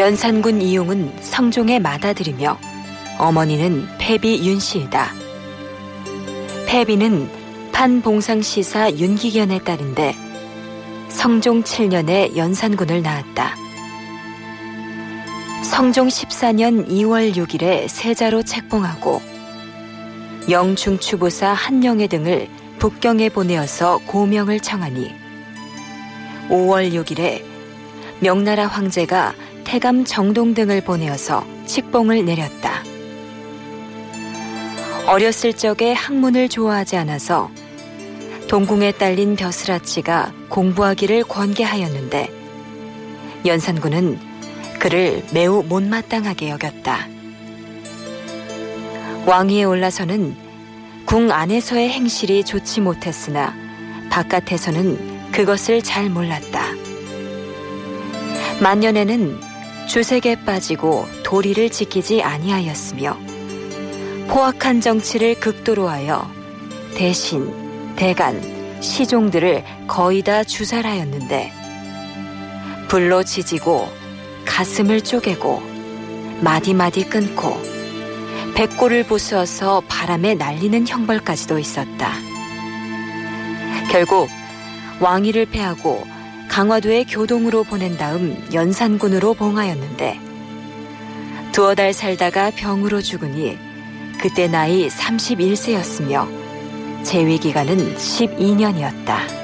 연산군 이용은 성종에 맏아들이며 어머니는 패비 윤씨이다. 패비는 판봉상시사 윤기견의 딸인데 성종 7년에 연산군을 낳았다. 성종 14년 2월 6일에 세자로 책봉하고 영중추부사 한영애 등을 북경에 보내어서 고명을 청하니 5월 6일에 명나라 황제가 태감 정동 등을 보내어서 칙봉을 내렸다. 어렸을 적에 학문을 좋아하지 않아서 동궁에 딸린 벼슬아치가 공부하기를 권계하였는데 연산군은 그를 매우 못마땅하게 여겼다. 왕위에 올라서는 궁 안에서의 행실이 좋지 못했으나 바깥에서는 그것을 잘 몰랐다. 만년에는 주색에 빠지고 도리를 지키지 아니하였으며 포악한 정치를 극도로 하여 대신, 대간, 시종들을 거의 다 주살하였는데 불로 지지고 가슴을 쪼개고 마디마디 끊고 백골을 부수어서 바람에 날리는 형벌까지도 있었다. 결국 왕위를 패하고 강화도에 교동으로 보낸 다음 연산군으로 봉하였는데 두어 달 살다가 병으로 죽으니 그때 나이 31세였으며 재위 기간은 12년이었다.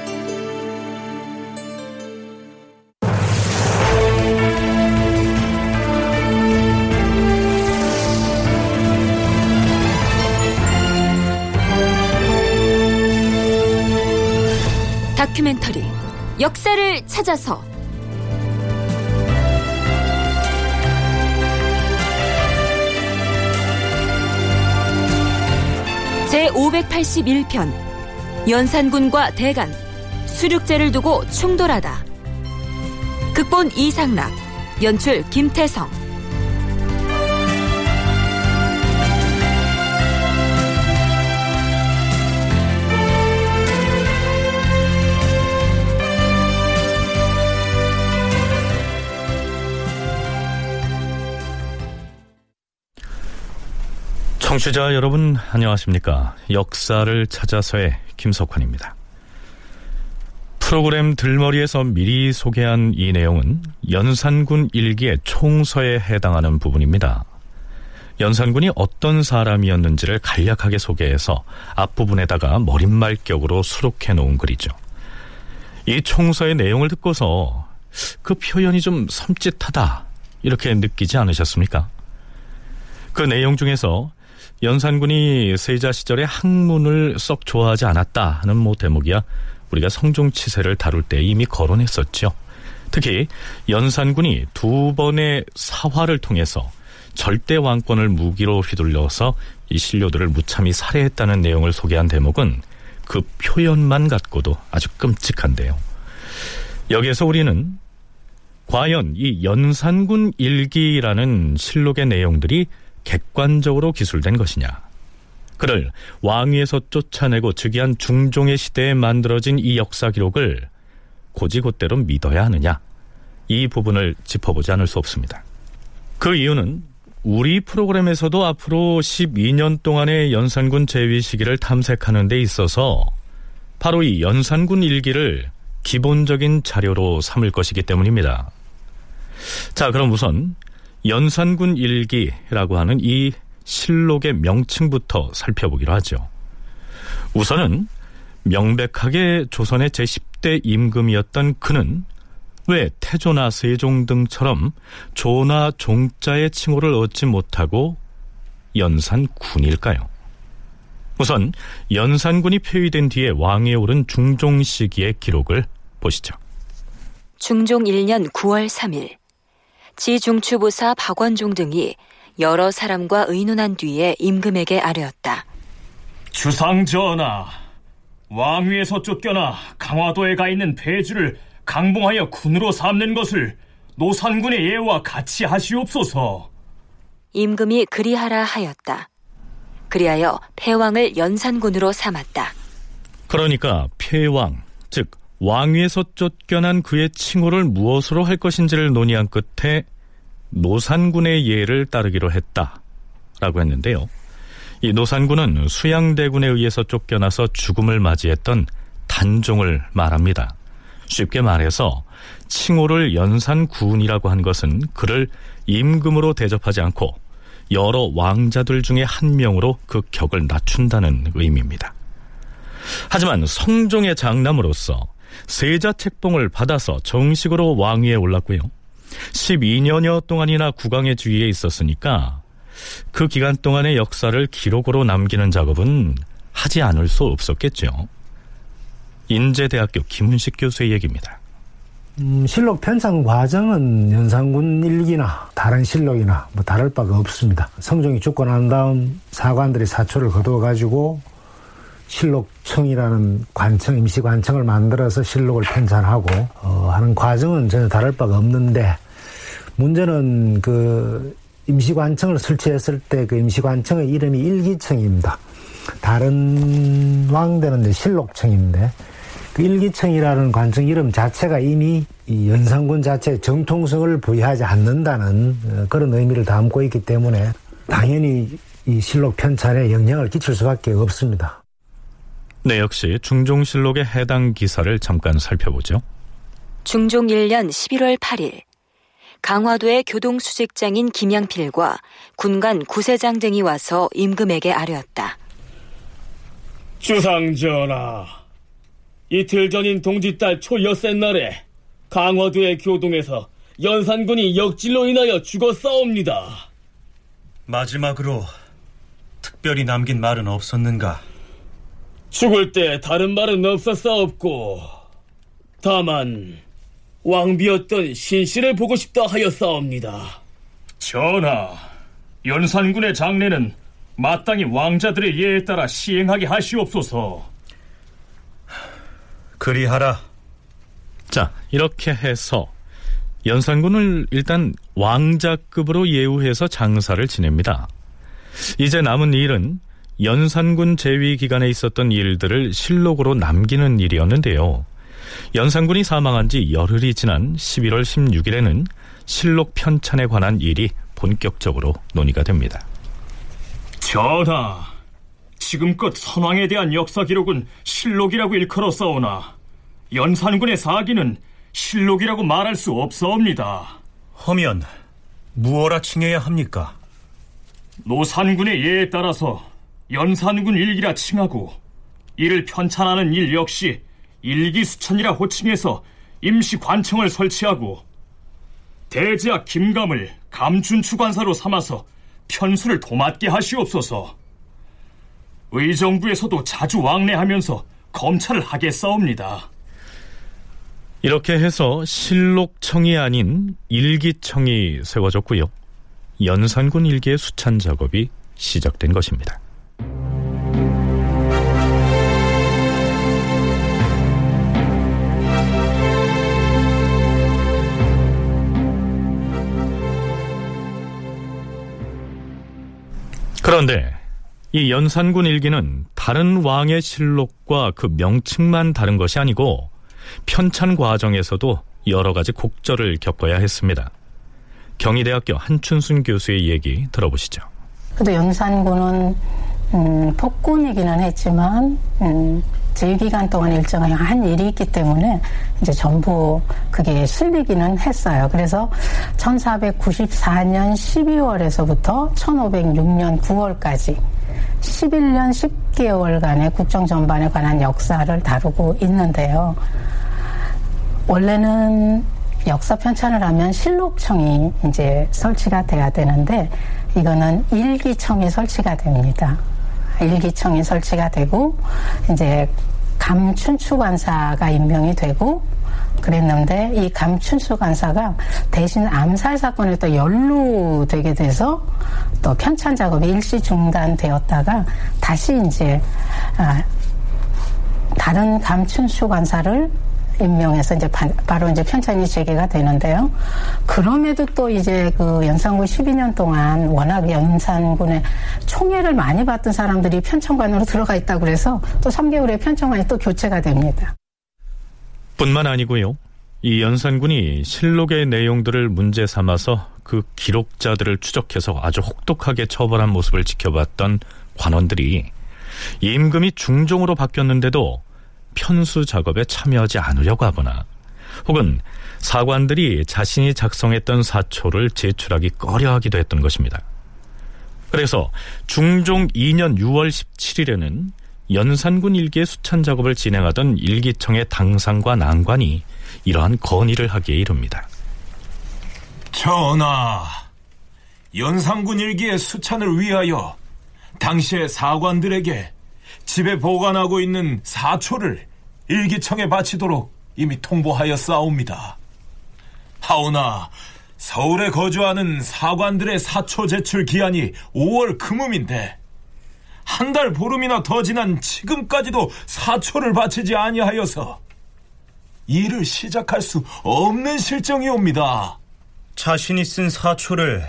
다큐멘터리 역사를 찾아서. 제 581편 연산군과 대간 수륙제를 두고 충돌하다. 극본 이상락 연출 김태성 청취자 여러분 안녕하십니까? 역사를 찾아서의 김석환입니다. 프로그램 들머리에서 미리 소개한 이 내용은 연산군 일기의 총서에 해당하는 부분입니다. 연산군이 어떤 사람이었는지를 간략하게 소개해서 앞부분에다가 머릿말격으로 수록해 놓은 글이죠. 이 총서의 내용을 듣고서 그 표현이 좀 섬찟하다 이렇게 느끼지 않으셨습니까? 그 내용 중에서 연산군이 세자 시절에 학문을 썩 좋아하지 않았다 하는 모 대목이야 우리가 성종치세를 다룰 때 이미 거론했었죠. 특히 연산군이 두 번의 사화를 통해서 절대 왕권을 무기로 휘둘러서 이 신료들을 무참히 살해했다는 내용을 소개한 대목은 그 표현만 갖고도 아주 끔찍한데요. 여기에서 우리는 과연 이 연산군 일기라는 실록의 내용들이 객관적으로 기술된 것이냐. 그를 왕위에서 쫓아내고 즉위한 중종의 시대에 만들어진 이 역사 기록을 고지곳대로 믿어야 하느냐. 이 부분을 짚어보지 않을 수 없습니다. 그 이유는 우리 프로그램에서도 앞으로 12년 동안의 연산군 재위 시기를 탐색하는 데 있어서 바로 이 연산군 일기를 기본적인 자료로 삼을 것이기 때문입니다. 자, 그럼 우선 연산군 일기라고 하는 이 실록의 명칭부터 살펴보기로 하죠. 우선은 명백하게 조선의 제10대 임금이었던 그는 왜 태조나 세종 등처럼 조나 종자의 칭호를 얻지 못하고 연산군일까요? 우선 연산군이 폐위된 뒤에 왕에 오른 중종 시기의 기록을 보시죠. 중종 1년 9월 3일 지중추부사 박원종 등이 여러 사람과 의논한 뒤에 임금에게 아뢰었다. 주상 전하, 왕위에서 쫓겨나 강화도에 가 있는 배주를 강봉하여 군으로 삼는 것을 노산군의 예와 같이 하시옵소서. 임금이 그리하라 하였다. 그리하여 폐왕을 연산군으로 삼았다. 그러니까 폐왕, 즉 왕위에서 쫓겨난 그의 칭호를 무엇으로 할 것인지를 논의한 끝에 노산군의 예를 따르기로 했다라고 했는데요. 이 노산군은 수양대군에 의해서 쫓겨나서 죽음을 맞이했던 단종을 말합니다. 쉽게 말해서 칭호를 연산군이라고 한 것은 그를 임금으로 대접하지 않고 여러 왕자들 중에 한 명으로 그 격을 낮춘다는 의미입니다. 하지만 성종의 장남으로서 세자 책봉을 받아서 정식으로 왕위에 올랐고요. 12년여 동안이나 국왕의 주위에 있었으니까 그 기간 동안의 역사를 기록으로 남기는 작업은 하지 않을 수 없었겠죠. 인제대학교 김은식 교수의 얘기입니다. 음, 실록 편찬 과정은 연산군 일기나 다른 실록이나 뭐 다를 바가 없습니다. 성종이 죽고 난 다음 사관들이 사초를 거두어 가지고 실록청이라는 관청, 임시관청을 만들어서 실록을 편찬하고 어, 하는 과정은 전혀 다를 바가 없는데 문제는 그 임시관청을 설치했을 때 그 임시관청의 이름이 일기청입니다. 다른 왕대는 실록청인데 그 일기청이라는 관청 이름 자체가 이미 이 연산군 자체의 정통성을 부여하지 않는다는 어, 그런 의미를 담고 있기 때문에 당연히 이 실록 편찬에 영향을 끼칠 수밖에 없습니다. 네, 역시 중종실록의 해당 기사를 잠깐 살펴보죠. 중종 1년 11월 8일 강화도의 교동수직장인 김양필과 군관 구세장 등이 와서 임금에게 아뢰었다. 주상전하, 이틀 전인 동짓달 초여섯 날에 강화도의 교동에서 연산군이 역질로 인하여 죽었사옵니다. 마지막으로 특별히 남긴 말은 없었는가? 죽을 때 다른 말은 없었사옵고 다만 왕비였던 신씨를 보고 싶다 하였사옵니다. 전하, 연산군의 장례는 마땅히 왕자들의 예에 따라 시행하게 하시옵소서. 그리하라. 자, 이렇게 해서 연산군을 일단 왕자급으로 예우해서 장사를 지냅니다. 이제 남은 일은 연산군 재위 기간에 있었던 일들을 실록으로 남기는 일이었는데요. 연산군이 사망한 지 열흘이 지난 11월 16일에는 실록 편찬에 관한 일이 본격적으로 논의가 됩니다. 전하, 지금껏 선왕에 대한 역사 기록은 실록이라고 일컬었사오나 연산군의 사기는 실록이라고 말할 수 없사옵니다. 허면 무엇라 칭해야 합니까? 노산군의 예에 따라서 연산군 일기라 칭하고 이를 편찬하는 일 역시 일기수천이라 호칭해서 임시 관청을 설치하고 대제학 김감을 감춘 추관사로 삼아서 편수를 도맡게 하시옵소서. 의정부에서도 자주 왕래하면서 검찰을 하겠사옵니다. 이렇게 해서 실록청이 아닌 일기청이 세워졌고요. 연산군 일기의 수찬 작업이 시작된 것입니다. 그런데 이 연산군 일기는 다른 왕의 실록과 그 명칭만 다른 것이 아니고 편찬 과정에서도 여러 가지 곡절을 겪어야 했습니다. 경희대학교 한춘순 교수의 얘기 들어보시죠. 그래도 연산군은 음, 폭군이기는 했지만 음, 제기간 동안 일정한 한 일이 있기 때문에 이제 전부 그게 실리기는 했어요. 그래서 1494년 12월에서부터 1506년 9월까지 11년 10개월간의 국정 전반에 관한 역사를 다루고 있는데요. 원래는 역사 편찬을 하면 실록청이 이제 설치가 돼야 되는데 이거는 일기청이 설치가 됩니다. 일기청이 설치가 되고 이제 감춘추관사가 임명이 되고 그랬는데 이 감춘수 간사가 대신 암살 사건에 또 연루되게 돼서 또 편찬 작업이 일시 중단되었다가 다시 이제 아, 다른 감춘수 간사를 임명해서 이제 바, 로 이제 편찬이 재개가 되는데요. 그럼에도 또 이제 그 연산군 12년 동안 워낙 연산군의 총애를 많이 받던 사람들이 편찬관으로 들어가 있다고 그래서 또 3개월에 편찬관이 또 교체가 됩니다. 뿐만 아니고요. 이 연산군이 실록의 내용들을 문제 삼아서 그 기록자들을 추적해서 아주 혹독하게 처벌한 모습을 지켜봤던 관원들이 임금이 중종으로 바뀌었는데도 편수 작업에 참여하지 않으려고 하거나 혹은 사관들이 자신이 작성했던 사초를 제출하기 꺼려하기도 했던 것입니다. 그래서 중종 2년 6월 17일에는 연산군 일기의 수찬 작업을 진행하던 일기청의 당상과 난관이 이러한 건의를 하기에 이릅니다. 전하, 연산군 일기의 수찬을 위하여 당시의 사관들에게 집에 보관하고 있는 사초를 일기청에 바치도록 이미 통보하여 싸웁니다. 하오나 서울에 거주하는 사관들의 사초 제출 기한이 5월 금음인데 한 달 보름이나 더 지난 지금까지도 사초를 바치지 아니하여서 일을 시작할 수 없는 실정이옵니다. 자신이 쓴 사초를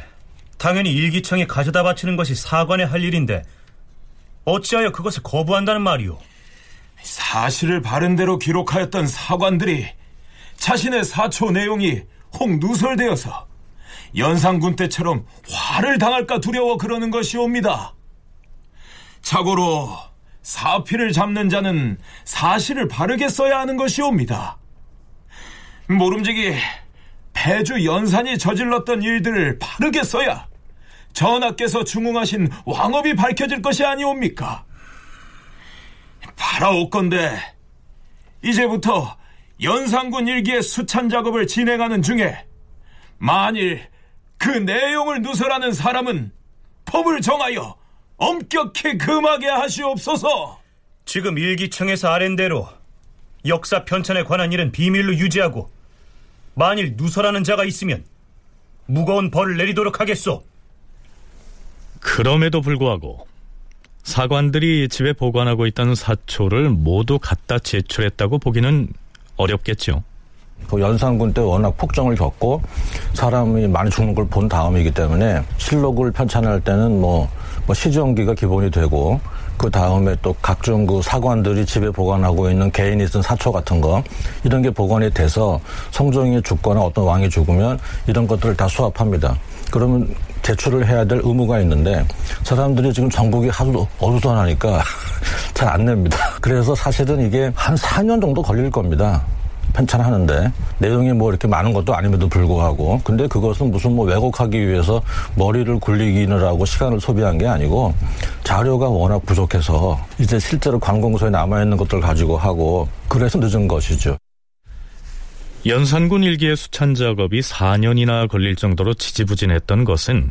당연히 일기청에 가져다 바치는 것이 사관의 할 일인데 어찌하여 그것을 거부한다는 말이오? 사실을 바른대로 기록하였던 사관들이 자신의 사초 내용이 혹 누설되어서 연산군 때처럼 화를 당할까 두려워 그러는 것이옵니다. 자고로 사피를 잡는 자는 사실을 바르게 써야 하는 것이옵니다. 모름지기 배주 연산이 저질렀던 일들을 바르게 써야 전하께서 중흥하신 왕업이 밝혀질 것이 아니옵니까? 바라옵건데 이제부터 연산군 일기의 수찬 작업을 진행하는 중에 만일 그 내용을 누설하는 사람은 법을 정하여 엄격히 금하게 하시옵소서. 지금 일기청에서 아랜 대로 역사 편찬에 관한 일은 비밀로 유지하고 만일 누설하는 자가 있으면 무거운 벌을 내리도록 하겠소. 그럼에도 불구하고 사관들이 집에 보관하고 있던 사초를 모두 갖다 제출했다고 보기는 어렵겠죠. 그 연산군 때 워낙 폭정을 겪고 사람이 많이 죽는 걸 본 다음이기 때문에 실록을 편찬할 때는 뭐, 뭐 시정기가 기본이 되고 그 다음에 또 각종 그 사관들이 집에 보관하고 있는 개인이 쓴 사초 같은 거 이런 게 보관이 돼서 성종이 죽거나 어떤 왕이 죽으면 이런 것들을 다 수합합니다. 그러면 제출을 해야 될 의무가 있는데 사람들이 지금 전국이 하도 어수선하니까 잘 안 냅니다. 그래서 사실은 이게 한 4년 정도 걸릴 겁니다. 편찬하는데 내용이 뭐 이렇게 많은 것도 아님에도 불구하고 근데 그것은 무슨 뭐 왜곡하기 위해서 머리를 굴리기는 하고 시간을 소비한 게 아니고 자료가 워낙 부족해서 이제 실제로 관공서에 남아있는 것들 가지고 하고 그래서 늦은 것이죠. 연산군 일기의 수찬 작업이 4년이나 걸릴 정도로 지지부진했던 것은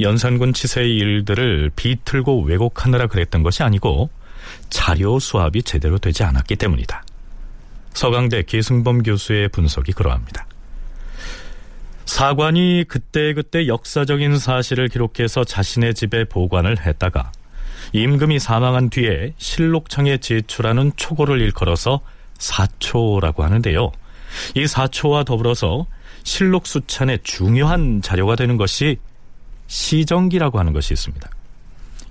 연산군 치세의 일들을 비틀고 왜곡하느라 그랬던 것이 아니고 자료 수합이 제대로 되지 않았기 때문이다. 서강대 기승범 교수의 분석이 그러합니다. 사관이 그때그때 역사적인 사실을 기록해서 자신의 집에 보관을 했다가 임금이 사망한 뒤에 실록청에 제출하는 초고를 일컬어서 사초라고 하는데요. 이 사초와 더불어서 실록 수찬의 중요한 자료가 되는 것이 시정기라고 하는 것이 있습니다.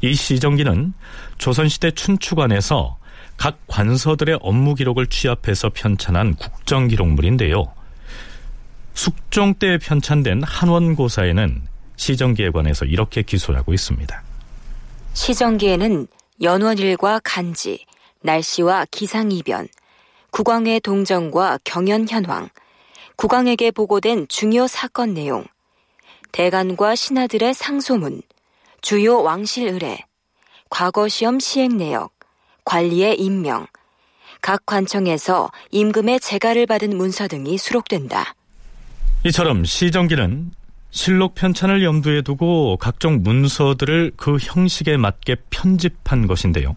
이 시정기는 조선시대 춘추관에서 각 관서들의 업무 기록을 취합해서 편찬한 국정 기록물인데요. 숙종 때 편찬된 한원고사에는 시정기에 관해서 이렇게 기술하고 있습니다. 시정기에는 연원일과 간지, 날씨와 기상이변, 국왕의 동정과 경연 현황, 국왕에게 보고된 중요 사건 내용, 대간과 신하들의 상소문, 주요 왕실 의뢰, 과거 시험 시행 내역, 관리의 임명, 각 관청에서 임금의 재가를 받은 문서 등이 수록된다. 이처럼 시정기는 실록 편찬을 염두에 두고 각종 문서들을 그 형식에 맞게 편집한 것인데요.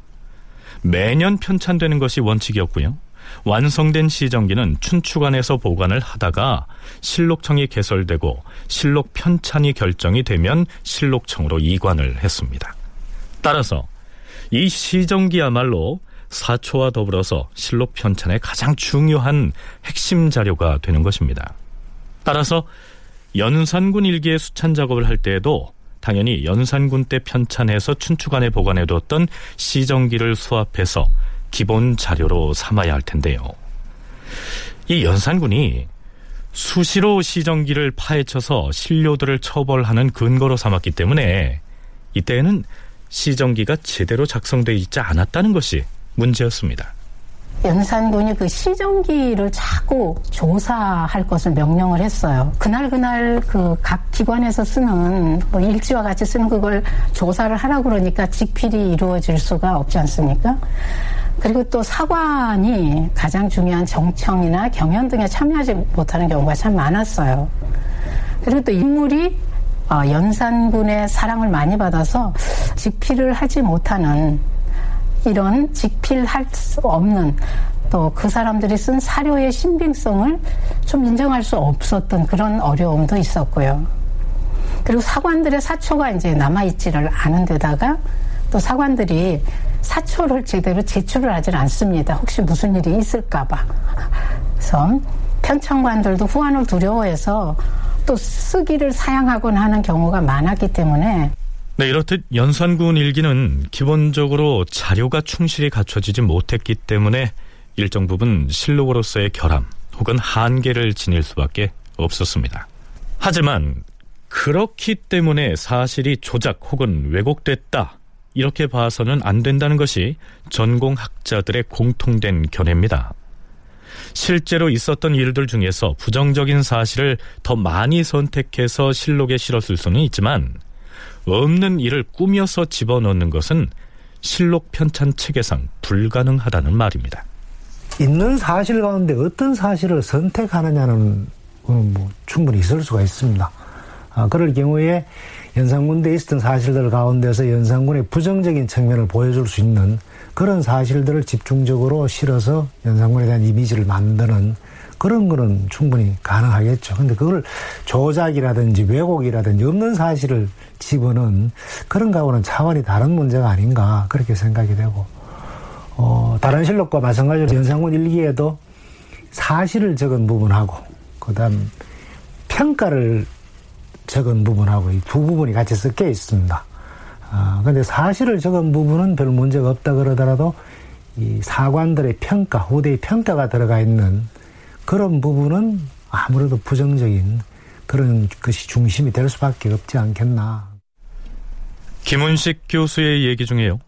매년 편찬되는 것이 원칙이었고요. 완성된 시정기는 춘추관에서 보관을 하다가 실록청이 개설되고 실록 편찬이 결정이 되면 실록청으로 이관을 했습니다. 따라서 이 시정기야말로 사초와 더불어서 실록 편찬의 가장 중요한 핵심 자료가 되는 것입니다. 따라서 연산군 일기의 수찬 작업을 할 때에도 당연히 연산군 때 편찬해서 춘추관에 보관해두었던 시정기를 수합해서 기본 자료로 삼아야 할 텐데요. 이 연산군이 수시로 시정기를 파헤쳐서 신료들을 처벌하는 근거로 삼았기 때문에 이때에는 시정기가 제대로 작성되어 있지 않았다는 것이 문제였습니다. 연산군이 그 시정기를 자꾸 조사할 것을 명령을 했어요. 그날 그날 그 각 기관에서 쓰는 뭐 일지와 같이 쓰는 그걸 조사를 하라 그러니까 직필이 이루어질 수가 없지 않습니까? 그리고 또 사관이 가장 중요한 정청이나 경연 등에 참여하지 못하는 경우가 참 많았어요. 그리고 또 인물이 어, 연산군의 사랑을 많이 받아서 직필을 하지 못하는 이런 직필할 수 없는 또 그 사람들이 쓴 사료의 신빙성을 좀 인정할 수 없었던 그런 어려움도 있었고요. 그리고 사관들의 사초가 이제 남아있지를 않은 데다가 또 사관들이 사초를 제대로 제출을 하질 않습니다. 혹시 무슨 일이 있을까봐. 그래서 편청관들도 후환을 두려워해서 또 쓰기를 사양하곤 하는 경우가 많았기 때문에 네, 이렇듯 연산군 일기는 기본적으로 자료가 충실히 갖춰지지 못했기 때문에 일정 부분 실록으로서의 결함 혹은 한계를 지닐 수밖에 없었습니다. 하지만 그렇기 때문에 사실이 조작 혹은 왜곡됐다 이렇게 봐서는 안 된다는 것이 전공학자들의 공통된 견해입니다. 실제로 있었던 일들 중에서 부정적인 사실을 더 많이 선택해서 실록에 실었을 수는 있지만 없는 일을 꾸며서 집어넣는 것은 실록 편찬 체계상 불가능하다는 말입니다. 있는 사실 가운데 어떤 사실을 선택하느냐는 뭐 충분히 있을 수가 있습니다. 아, 그럴 경우에 연산군대에 있었던 사실들 가운데서 연산군의 부정적인 측면을 보여줄 수 있는 그런 사실들을 집중적으로 실어서 연산군에 대한 이미지를 만드는 그런 거는 충분히 가능하겠죠. 근데 그걸 조작이라든지 왜곡이라든지 없는 사실을 집어넣은 그런 거하고는 차원이 다른 문제가 아닌가 그렇게 생각이 되고 어, 다른 실록과 마찬가지로 연산군 일기에도 사실을 적은 부분하고 그다음 평가를 적은 부분하고 이 두 부분이 같이 섞여 있습니다. 아, 근데 사실을 적은 부분은 별 문제가 없다 그러더라도 이 사관들의 평가, 후대의 평가가 들어가 있는 그런 부분은 아무래도 부정적인 그런 것이 중심이 될 수밖에 없지 않겠나. 김은식 교수의 얘기 중에요.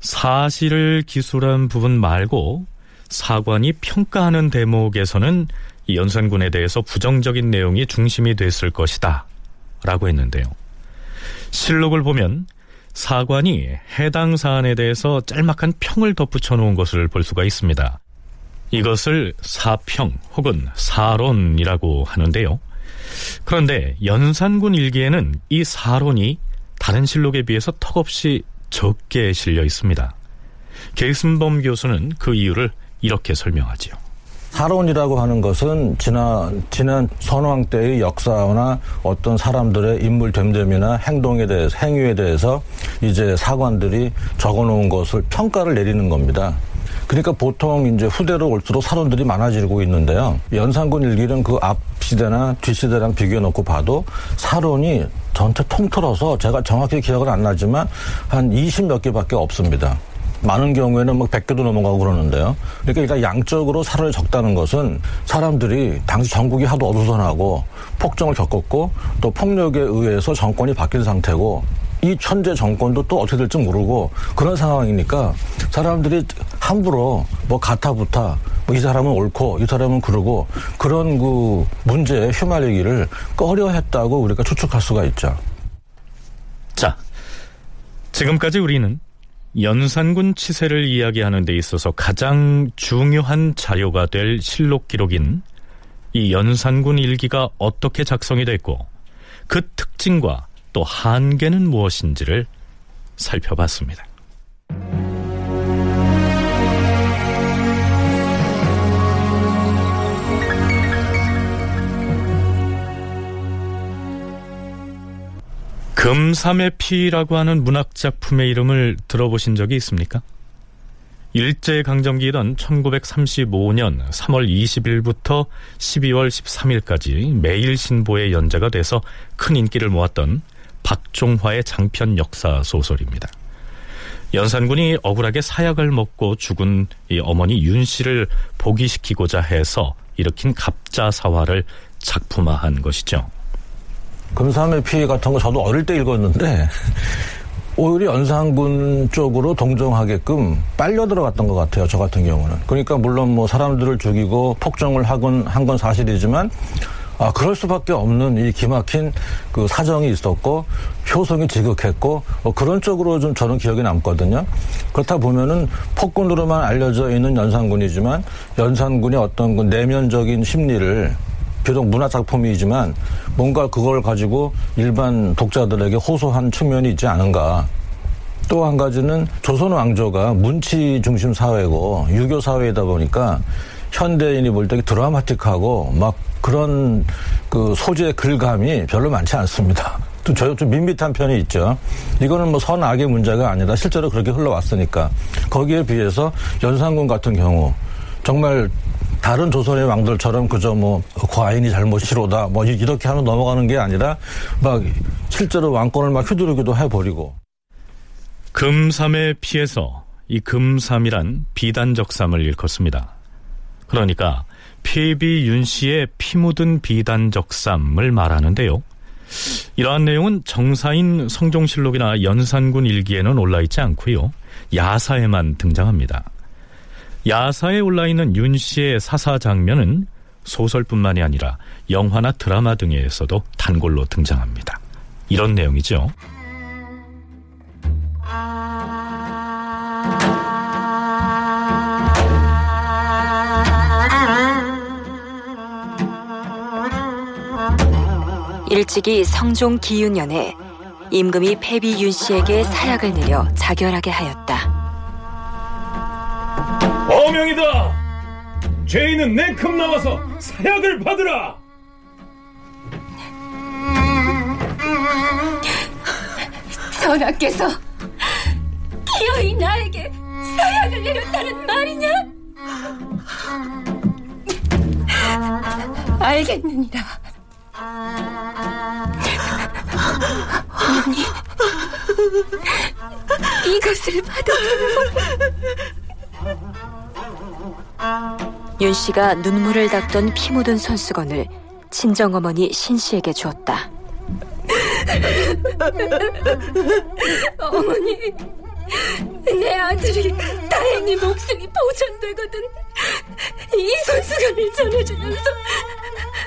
사실을 기술한 부분 말고 사관이 평가하는 대목에서는 연산군에 대해서 부정적인 내용이 중심이 됐을 것이다. 라고 했는데요. 실록을 보면 사관이 해당 사안에 대해서 짤막한 평을 덧붙여 놓은 것을 볼 수가 있습니다. 이것을 사평 혹은 사론이라고 하는데요. 그런데 연산군 일기에는 이 사론이 다른 실록에 비해서 턱없이 적게 실려 있습니다. 계승범 교수는 그 이유를 이렇게 설명하지요. 사론이라고 하는 것은 지난 지난 선왕 때의 역사나 어떤 사람들의 인물 됨됨이나 행동에 대해서 행위에 대해서 이제 사관들이 적어놓은 것을 평가를 내리는 겁니다. 그러니까 보통 이제 후대로 올수록 사론들이 많아지고 있는데요. 연산군 일기는 그 앞 시대나 뒷 시대랑 비교해 놓고 봐도 사론이 전체 통틀어서 제가 정확히 기억은 안 나지만 한 20 몇 개밖에 없습니다. 많은 경우에는 뭐 100개도 넘어가고 그러는데요. 그러니까 양적으로 사론이 적다는 것은 사람들이 당시 전국이 하도 어수선하고 폭정을 겪었고 또 폭력에 의해서 정권이 바뀐 상태고 이 천재 정권도 또 어떻게 될지 모르고 그런 상황이니까 사람들이 함부로 뭐 가타부타 뭐 이 사람은 옳고 이 사람은 그러고 그런 그 문제에 휘말리기를 꺼려했다고 우리가 추측할 수가 있죠. 자, 지금까지 우리는 연산군 치세를 이야기하는 데 있어서 가장 중요한 자료가 될 실록 기록인 이 연산군 일기가 어떻게 작성이 됐고 그 특징과 또 한계는 무엇인지를 살펴봤습니다. 금삼의 피라고 하는 문학작품의 이름을 들어보신 적이 있습니까? 일제강점기이던 1935년 3월 20일부터 12월 13일까지 매일신보의 연재가 돼서 큰 인기를 모았던 박종화의 장편 역사 소설입니다. 연산군이 억울하게 사약을 먹고 죽은 이 어머니 윤 씨를 복위시키고자 해서 일으킨 갑자사화를 작품화한 것이죠. 금삼의 피 같은 거 저도 어릴 때 읽었는데 오히려 연산군 쪽으로 동정하게끔 빨려 들어갔던 것 같아요. 저 같은 경우는. 그러니까 물론 뭐 사람들을 죽이고 폭정을 하건 한 건 사실이지만 아 그럴 수밖에 없는 이 기막힌 그 사정이 있었고 효성이 지극했고 뭐 그런 쪽으로 좀 저는 기억에 남거든요. 그렇다 보면은 폭군으로만 알려져 있는 연산군이지만 연산군의 어떤 그 내면적인 심리를 비록 문화 작품이지만 뭔가 그걸 가지고 일반 독자들에게 호소한 측면이 있지 않은가. 또 한 가지는 조선 왕조가 문치 중심 사회고 유교 사회이다 보니까 현대인이 볼 때 드라마틱하고 막 그런 그 소재 글감이 별로 많지 않습니다. 또 저 좀 밋밋한 편이 있죠. 이거는 뭐 선악의 문제가 아니라 실제로 그렇게 흘러왔으니까 거기에 비해서 연산군 같은 경우 정말 다른 조선의 왕들처럼 그저 뭐 과인이 잘못이로다 뭐 이렇게 하면 넘어가는 게 아니라 막 실제로 왕권을 막 휘두르기도 해버리고 금삼에 피해서 이 금삼이란 비단적삼을 일컫습니다. 그러니까 폐비 윤 씨의 피 묻은 비단 적삼을 말하는데요. 이러한 내용은 정사인 성종실록이나 연산군 일기에는 올라있지 않고요. 야사에만 등장합니다. 야사에 올라있는 윤 씨의 사사 장면은 소설뿐만이 아니라 영화나 드라마 등에서도 단골로 등장합니다. 이런 내용이죠. 일찍이 성종 기윤년에 임금이 패비 윤 씨에게 사약을 내려 자결하게 하였다. 어명이다! 죄인은 내큼 나와서 사약을 받으라! 전하께서 기어이 나에게 사약을 내렸다는 말이냐? 알겠느니라. 어머니, 이것을 받아주세요. 윤 씨가 눈물을 닦던 피 묻은 손수건을 친정 어머니 신 씨에게 주었다. 어머니, 내 아들이 다행히 목숨이 보존되거든. 이 손수건을 전해주면서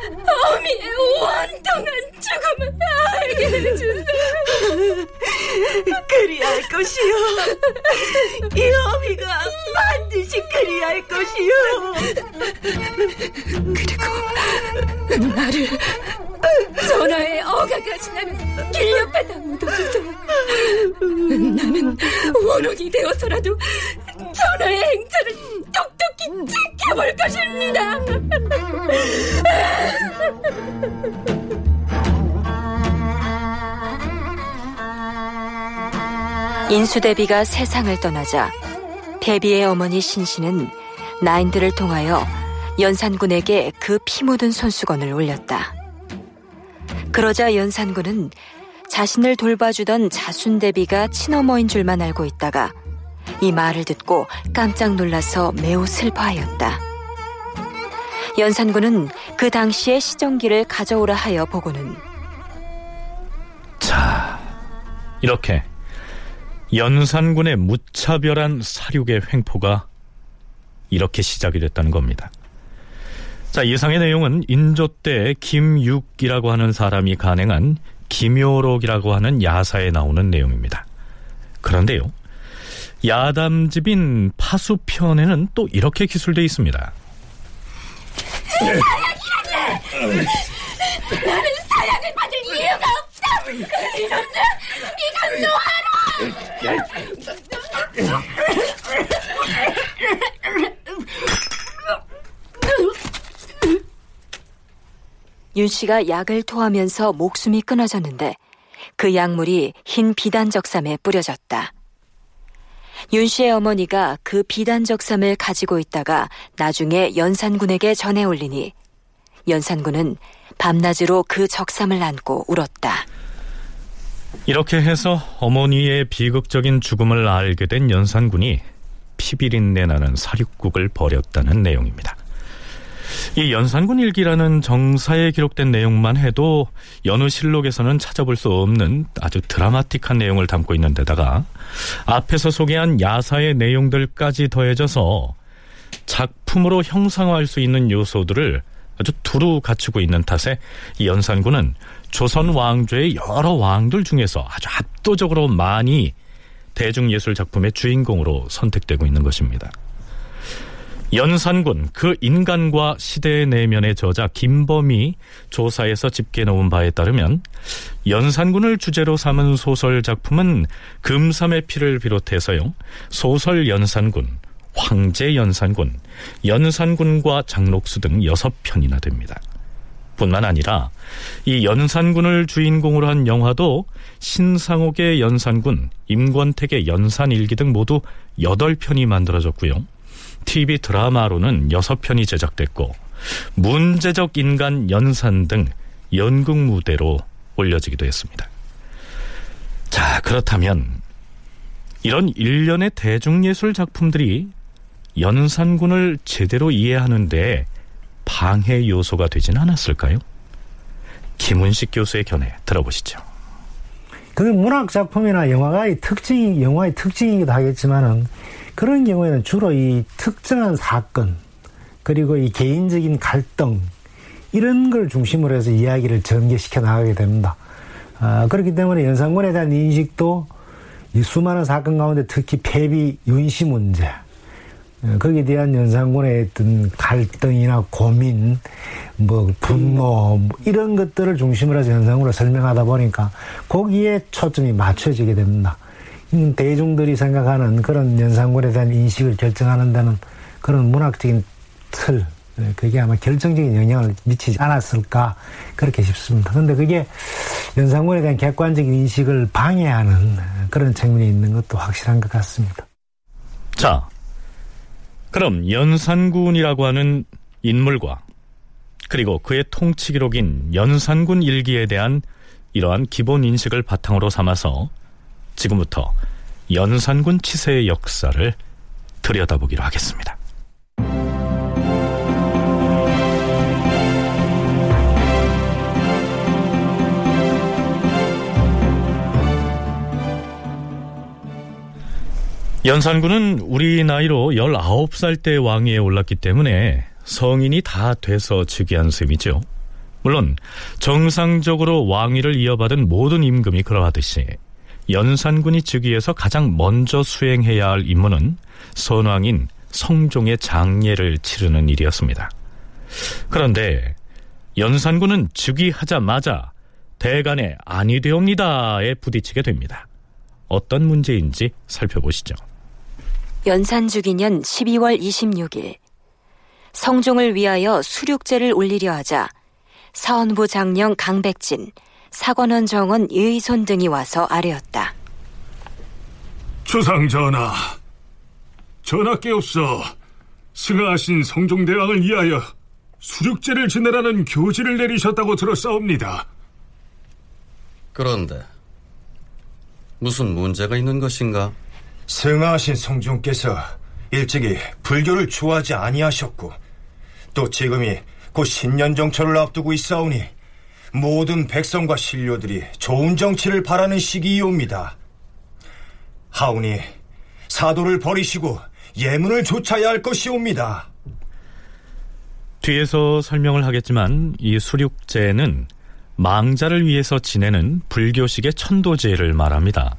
어미의 원통한 죽음을 알게 해주세요. 그리할 것이요. 이 어미가 반드시 그리할 것이요. 그리고 나를 전하의 어가가 지나는 길 옆에 다 묻어주세요. 나는 원혼이 되어서라도 전하의 행차를 똑똑히 지켜볼 것입니다. 인수대비가 세상을 떠나자 대비의 어머니 신씨는 나인들을 통하여 연산군에게 그 피 묻은 손수건을 올렸다. 그러자 연산군은 자신을 돌봐주던 자순대비가 친어머인 줄만 알고 있다가 이 말을 듣고 깜짝 놀라서 매우 슬퍼하였다. 연산군은 그 당시의 시정기를 가져오라 하여 보고는 자, 이렇게 연산군의 무차별한 사륙의 횡포가 이렇게 시작이 됐다는 겁니다. 자, 이상의 내용은 인조 때 김육이라고 하는 사람이 간행한 김효록이라고 하는 야사에 나오는 내용입니다. 그런데요, 야담집인 파수편에는 또 이렇게 기술되어 있습니다. 나는 사약을 받을 이유가 없다! 이놈들, 이건 놓아라! 윤 씨가 약을 토하면서 목숨이 끊어졌는데 그 약물이 흰 비단적삼에 뿌려졌다. 윤 씨의 어머니가 그 비단적삼을 가지고 있다가 나중에 연산군에게 전해 올리니 연산군은 밤낮으로 그 적삼을 안고 울었다. 이렇게 해서 어머니의 비극적인 죽음을 알게 된 연산군이 피비린내 나는 사륙국을 벌였다는 내용입니다. 이 연산군 일기라는 정사에 기록된 내용만 해도 여느 실록에서는 찾아볼 수 없는 아주 드라마틱한 내용을 담고 있는 데다가 앞에서 소개한 야사의 내용들까지 더해져서 작품으로 형상화할 수 있는 요소들을 아주 두루 갖추고 있는 탓에 이 연산군은 조선 왕조의 여러 왕들 중에서 아주 압도적으로 많이 대중예술 작품의 주인공으로 선택되고 있는 것입니다. 연산군 그 인간과 시대의 내면의 저자 김범이 조사에서 집계놓은 바에 따르면 연산군을 주제로 삼은 소설 작품은 금삼의 피를 비롯해서요 소설 연산군, 황제 연산군, 연산군과 장록수 등 여섯 편이나 됩니다. 뿐만 아니라 이 연산군을 주인공으로 한 영화도 신상옥의 연산군, 임권택의 연산일기 등 모두 여덟 편이 만들어졌고요. TV 드라마로는 여섯 편이 제작됐고 문제적 인간 연산 등 연극 무대로 올려지기도 했습니다. 자, 그렇다면 이런 일련의 대중예술 작품들이 연산군을 제대로 이해하는데 방해 요소가 되진 않았을까요? 김은식 교수의 견해 들어보시죠. 그 문학 작품이나 영화의 특징이 영화의 특징이기도 하겠지만은 그런 경우에는 주로 이 특정한 사건 그리고 이 개인적인 갈등 이런 걸 중심으로 해서 이야기를 전개시켜 나가게 됩니다. 아, 그렇기 때문에 연산군에 대한 인식도 이 수많은 사건 가운데 특히 폐비 윤씨 문제 어, 거기에 대한 연산군의 어떤 갈등이나 고민, 뭐 분노 뭐 이런 것들을 중심으로 해서 연산군을 설명하다 보니까 거기에 초점이 맞춰지게 됩니다. 음, 대중들이 생각하는 그런 연산군에 대한 인식을 결정하는 데는 그런 문학적인 틀, 네, 그게 아마 결정적인 영향을 미치지 않았을까 그렇게 싶습니다. 그런데 그게 연산군에 대한 객관적인 인식을 방해하는 그런 측면이 있는 것도 확실한 것 같습니다. 자, 그럼 연산군이라고 하는 인물과 그리고 그의 통치 기록인 연산군 일기에 대한 이러한 기본 인식을 바탕으로 삼아서 지금부터 연산군 치세의 역사를 들여다보기로 하겠습니다. 연산군은 우리 나이로 19살 때 왕위에 올랐기 때문에 성인이 다 돼서 즉위한 셈이죠. 물론 정상적으로 왕위를 이어받은 모든 임금이 그러하듯이 연산군이 즉위해서 가장 먼저 수행해야 할 임무는 선왕인 성종의 장례를 치르는 일이었습니다. 그런데 연산군은 즉위하자마자 대간의 아니 되옵니다에 부딪히게 됩니다. 어떤 문제인지 살펴보시죠. 연산주기년 12월 26일 성종을 위하여 수륙제를 올리려 하자 사원부 장령 강백진, 사관원 정원 의손 등이 와서 아뢰었다. 주상 전하, 전하께옵서 승하하신 성종대왕을 위하여 수륙제를 지내라는 교지를 내리셨다고 들었사옵니다. 그런데 무슨 문제가 있는 것인가? 승하하신 성종께서 일찍이 불교를 좋아하지 아니하셨고 또 지금이 곧 신년 정철을 앞두고 있사오니 모든 백성과 신료들이 좋은 정치를 바라는 시기이옵니다. 하오니 사도를 버리시고 예문을 좇아야 할 것이옵니다. 뒤에서 설명을 하겠지만 이 수륙제는 망자를 위해서 지내는 불교식의 천도제를 말합니다.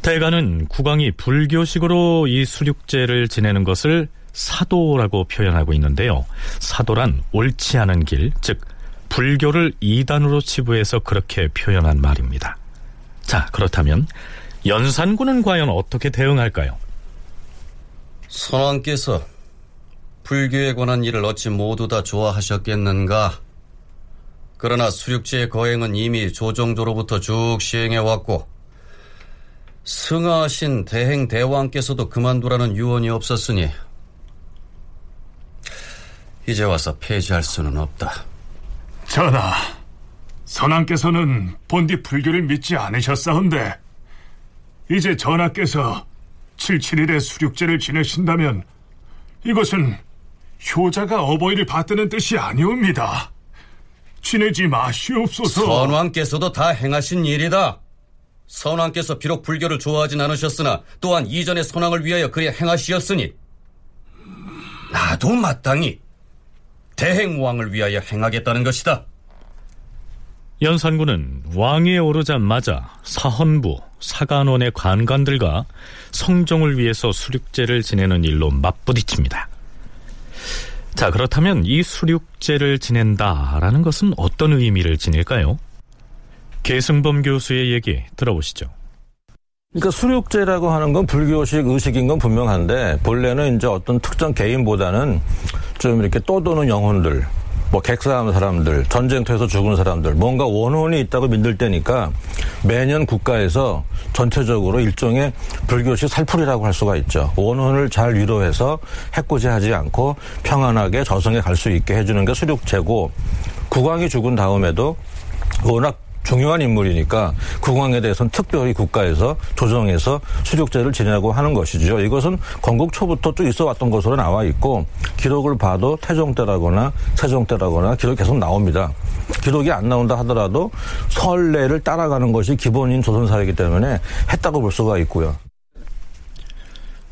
대가는 국왕이 불교식으로 이 수륙제를 지내는 것을 사도라고 표현하고 있는데요. 사도란 옳지 않은 길, 즉 불교를 이단으로 치부해서 그렇게 표현한 말입니다. 자, 그렇다면 연산군은 과연 어떻게 대응할까요? 선왕께서 불교에 관한 일을 어찌 모두 다 좋아하셨겠는가? 그러나 수륙제의 거행은 이미 조정조로부터 쭉 시행해왔고 승하하신 대행 대왕께서도 그만두라는 유언이 없었으니 이제 와서 폐지할 수는 없다. 전하, 선왕께서는 본디 불교를 믿지 않으셨사온데 이제 전하께서 77일의 수륙제를 지내신다면 이것은 효자가 어버이를 받드는 뜻이 아니옵니다. 지내지 마시옵소서. 선왕께서도 다 행하신 일이다. 선왕께서 비록 불교를 좋아하진 않으셨으나 또한 이전의 선왕을 위하여 그리 행하시었으니 나도 마땅히 대행왕을 위하여 행하겠다는 것이다. 연산군은 왕위에 오르자마자 사헌부, 사간원의 관관들과 성종을 위해서 수륙제를 지내는 일로 맞부딪힙니다. 자, 그렇다면 이 수륙제를 지낸다라는 것은 어떤 의미를 지닐까요? 계승범 교수의 얘기 들어보시죠. 그러니까 수륙제라고 하는 건 불교식 의식인 건 분명한데 본래는 이제 어떤 특정 개인보다는 좀 이렇게 떠도는 영혼들 뭐 객사하는 사람들, 전쟁터에서 죽은 사람들, 뭔가 원혼이 있다고 믿을 때니까 매년 국가에서 전체적으로 일종의 불교식 살풀이라고 할 수가 있죠. 원혼을 잘 위로해서 해코지하지 않고 평안하게 저승에 갈 수 있게 해주는 게 수륙제고 국왕이 죽은 다음에도 워낙 중요한 인물이니까 국왕에 대해서는 특별히 국가에서 조정해서 수륙제를 지내고 하는 것이죠. 이것은 건국 초부터 쭉 있어 왔던 것으로 나와 있고 기록을 봐도 태종 때라거나 세종 때라거나 기록이 계속 나옵니다. 기록이 안 나온다 하더라도 설례를 따라가는 것이 기본인 조선사이기 때문에 했다고 볼 수가 있고요.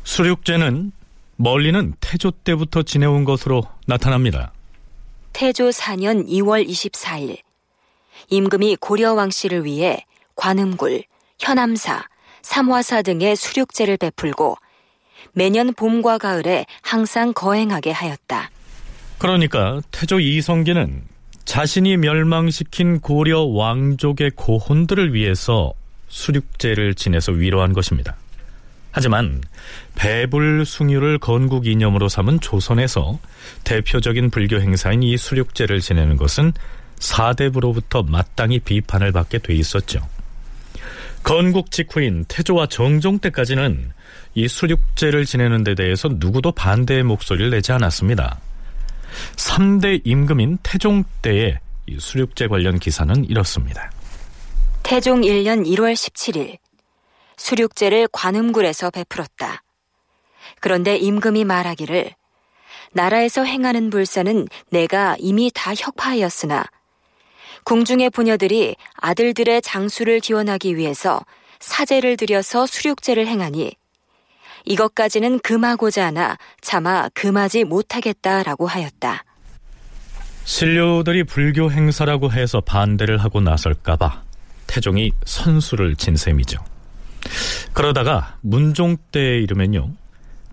수륙제는 멀리는 태조 때부터 지내온 것으로 나타납니다. 태조 4년 2월 24일 임금이 고려 왕씨를 위해 관음굴, 현암사, 삼화사 등의 수륙제를 베풀고 매년 봄과 가을에 항상 거행하게 하였다. 그러니까 태조 이성계는 자신이 멸망시킨 고려 왕족의 고혼들을 위해서 수륙제를 지내서 위로한 것입니다. 하지만 배불 숭유를 건국 이념으로 삼은 조선에서 대표적인 불교 행사인 이 수륙제를 지내는 것은 사대부로부터 마땅히 비판을 받게 돼 있었죠. 건국 직후인 태조와 정종 때까지는 이 수륙제를 지내는 데 대해서 누구도 반대의 목소리를 내지 않았습니다. 3대 임금인 태종 때의 이 수륙제 관련 기사는 이렇습니다. 태종 1년 1월 17일 수륙제를 관음굴에서 베풀었다. 그런데 임금이 말하기를 나라에서 행하는 불사는 내가 이미 다 혁파하였으나 궁중의 부녀들이 아들들의 장수를 기원하기 위해서 사제를 들여서 수륙제를 행하니 이것까지는 금하고자 하나 차마 금하지 못하겠다라고 하였다. 신료들이 불교 행사라고 해서 반대를 하고 나설까봐 태종이 선수를 친 셈이죠. 그러다가 문종 때에 이르면요.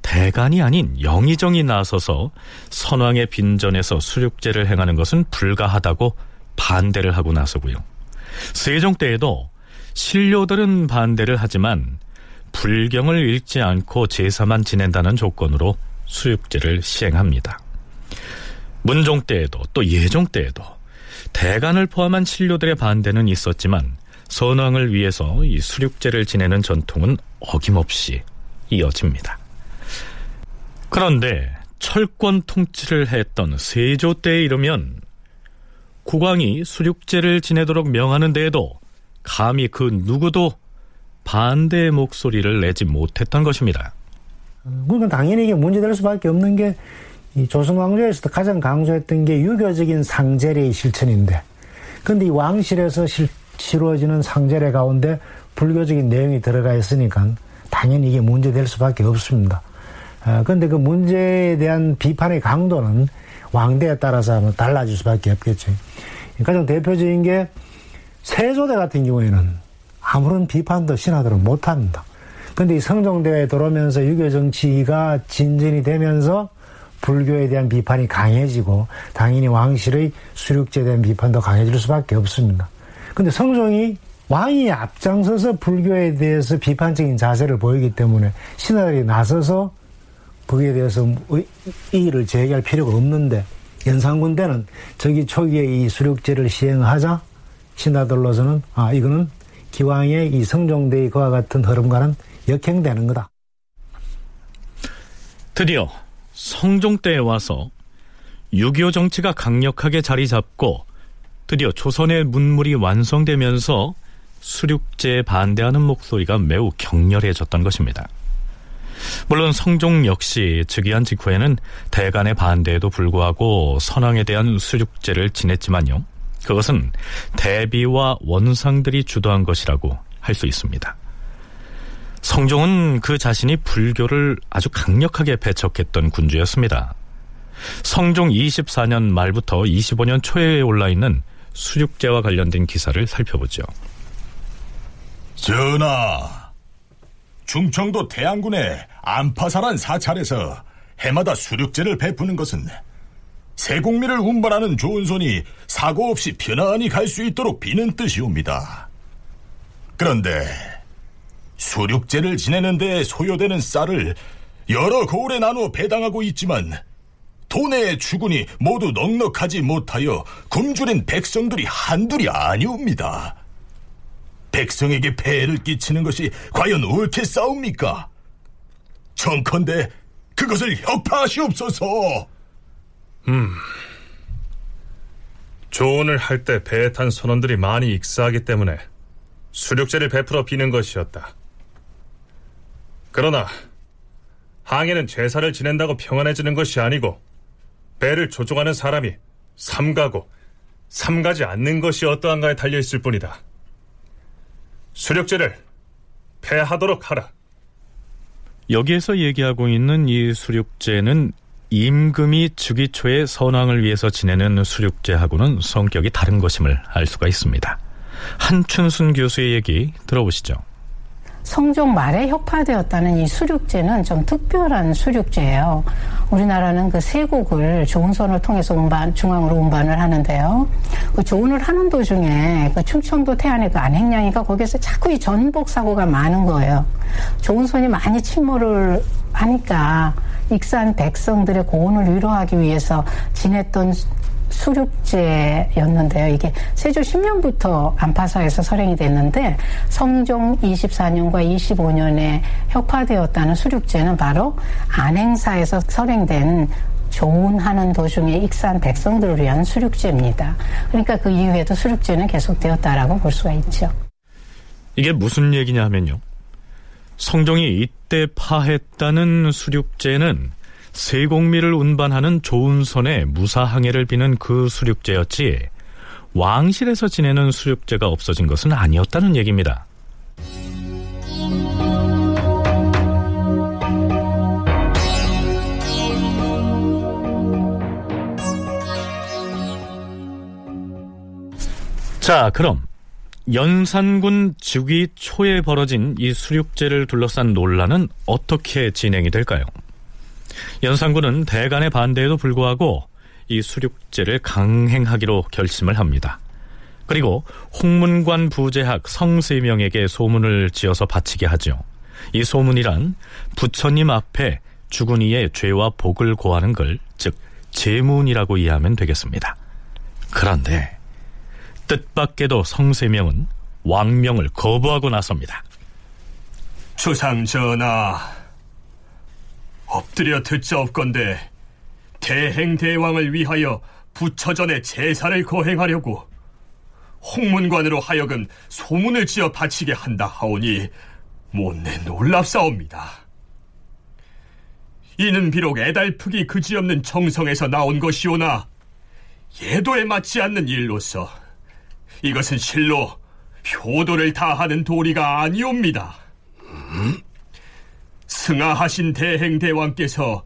대간이 아닌 영의정이 나서서 선왕의 빈전에서 수륙제를 행하는 것은 불가하다고 반대를 하고 나서고요. 세종 때에도 신료들은 반대를 하지만 불경을 읽지 않고 제사만 지낸다는 조건으로 수육제를 시행합니다. 문종 때에도 또 예종 때에도 대간을 포함한 신료들의 반대는 있었지만 선왕을 위해서 이 수륙제를 지내는 전통은 어김없이 이어집니다. 그런데 철권 통치를 했던 세조 때에 이르면 국왕이 수륙제를 지내도록 명하는 데에도 감히 그 누구도 반대의 목소리를 내지 못했던 것입니다. 그러니까 당연히 이게 문제될 수밖에 없는 게 이 조선왕조에서도 가장 강조했던 게 유교적인 상제례의 실천인데 근데 이 왕실에서 실, 치루어지는 상제례 가운데 불교적인 내용이 들어가 있으니까 당연히 이게 문제될 수밖에 없습니다. 아, 근데 그 문제에 대한 비판의 강도는 왕대에 따라서 달라질 수밖에 없겠죠. 가장 대표적인 게 세조대 같은 경우에는 아무런 비판도 신하들은 못합니다. 근데 이 성종대에 들어오면서 유교 정치가 진전이 되면서 불교에 대한 비판이 강해지고 당연히 왕실의 수륙제에 대한 비판도 강해질 수밖에 없습니다. 근데 성종이 왕이 앞장서서 불교에 대해서 비판적인 자세를 보이기 때문에 신하들이 나서서 거기에 대해서 이의를 제기할 필요가 없는데 연산군 때는 저기 초기에 이 수륙제를 시행하자 신하들로서는 아 이거는 기왕의 이 성종대의 그와 같은 흐름과는 역행되는 거다. 드디어 성종 때에 와서 6.25 정치가 강력하게 자리 잡고 드디어 조선의 문물이 완성되면서 수륙제에 반대하는 목소리가 매우 격렬해졌던 것입니다. 물론 성종 역시 즉위한 직후에는 대간의 반대에도 불구하고 선왕에 대한 수륙제를 지냈지만요. 그것은 대비와 원상들이 주도한 것이라고 할 수 있습니다. 성종은 그 자신이 불교를 아주 강력하게 배척했던 군주였습니다. 성종 24년 말부터 25년 초에 올라 있는 수륙제와 관련된 기사를 살펴보죠. 전하, 충청도 태안군의 안파사란 사찰에서 해마다 수륙제를 베푸는 것은 세공미를 운반하는 좋은 손이 사고 없이 편안히 갈 수 있도록 비는 뜻이옵니다. 그런데 수륙제를 지내는 데 소요되는 쌀을 여러 거울에 나누어 배당하고 있지만 도내의 주군이 모두 넉넉하지 못하여 굶주린 백성들이 한둘이 아니옵니다. 백성에게 폐해를 끼치는 것이 과연 옳게 싸웁니까? 정컨대 그것을 혁파하시옵소서. 음. 조언을 할 때 배에 탄 선원들이 많이 익사하기 때문에 수륙제를 베풀어 비는 것이었다. 그러나 항해는 제사를 지낸다고 평안해지는 것이 아니고 배를 조종하는 사람이 삼가고 삼가지 않는 것이 어떠한가에 달려 있을 뿐이다. 수력제를 폐하도록 하라. 여기에서 얘기하고 있는 이 수륙제는 임금이 즉위 초에 선왕을 위해서 지내는 수륙제하고는 성격이 다른 것임을 알 수가 있습니다. 한춘순 교수의 얘기 들어보시죠. 성종 말에 혁파되었다는 이 수륙제는 좀 특별한 수륙제예요. 우리나라는 그 세곡을 조은선을 통해서 운반, 중앙으로 운반을 하는데요. 그 조운을 하는 도중에 그 충청도 태안의 그 안행량이가 거기서 자꾸 이 전복 사고가 많은 거예요. 조은선이 많이 침몰을 하니까 익산 백성들의 고온을 위로하기 위해서 지냈던 수륙제였는데요. 이게 세조 10년부터 안파사에서 설행이 됐는데 성종 24년과 25년에 혁파되었다는 수륙제는 바로 안행사에서 설행된 조운하는 도중에 익산 백성들을 위한 수륙제입니다. 그러니까 그 이후에도 수륙제는 계속되었다라고 볼 수가 있죠. 이게 무슨 얘기냐 하면요. 성종이 이때 파했다는 수륙제는 세공미를 운반하는 좋은 선에 무사항해를 비는 그 수륙제였지 왕실에서 지내는 수륙제가 없어진 것은 아니었다는 얘기입니다. 자, 그럼 연산군 즉위 초에 벌어진 이 수륙제를 둘러싼 논란은 어떻게 진행이 될까요? 연산군은 대간의 반대에도 불구하고 이 수륙제를 강행하기로 결심을 합니다. 그리고 홍문관 부제학 성세명에게 소문을 지어서 바치게 하죠. 이 소문이란 부처님 앞에 죽은 이의 죄와 복을 고하는 걸, 즉, 제문이라고 이해하면 되겠습니다. 그런데, 뜻밖에도 성세명은 왕명을 거부하고 나섭니다. 주상 전하, 엎드려 듣자옵건데 대행대왕을 위하여 부처전에 제사를 거행하려고 홍문관으로 하여금 소문을 지어 바치게 한다 하오니 못내 놀랍사옵니다. 이는 비록 애달프기 그지없는 정성에서 나온 것이오나 예도에 맞지 않는 일로서 이것은 실로 효도를 다하는 도리가 아니옵니다. 음? 승하하신 대행대왕께서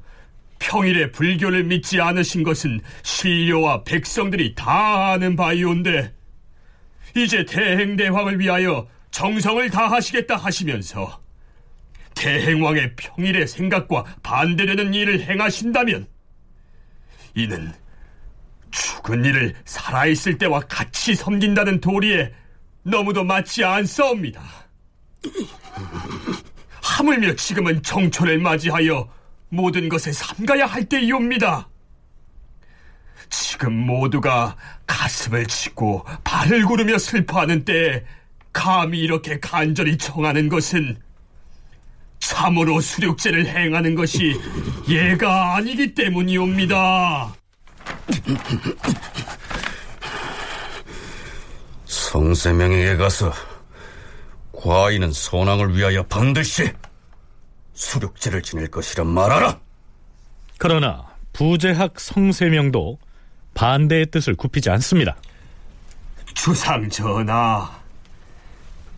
평일에 불교를 믿지 않으신 것은 신료와 백성들이 다 아는 바이온데 이제 대행대왕을 위하여 정성을 다하시겠다 하시면서 대행왕의 평일의 생각과 반대되는 일을 행하신다면 이는 죽은 이를 살아있을 때와 같이 섬긴다는 도리에 너무도 맞지 않사옵니다. 하물며 지금은 정초를 맞이하여 모든 것에 삼가야 할 때이옵니다. 지금 모두가 가슴을 치고 발을 구르며 슬퍼하는 때에 감히 이렇게 간절히 청하는 것은 참으로 수륙제를 행하는 것이 예가 아니기 때문이옵니다. 성세명에게 가서 과인은 선왕을 위하여 반드시 수륙제를 지낼 것이라 말하라. 그러나 부재학 성세명도 반대의 뜻을 굽히지 않습니다. 주상 전하,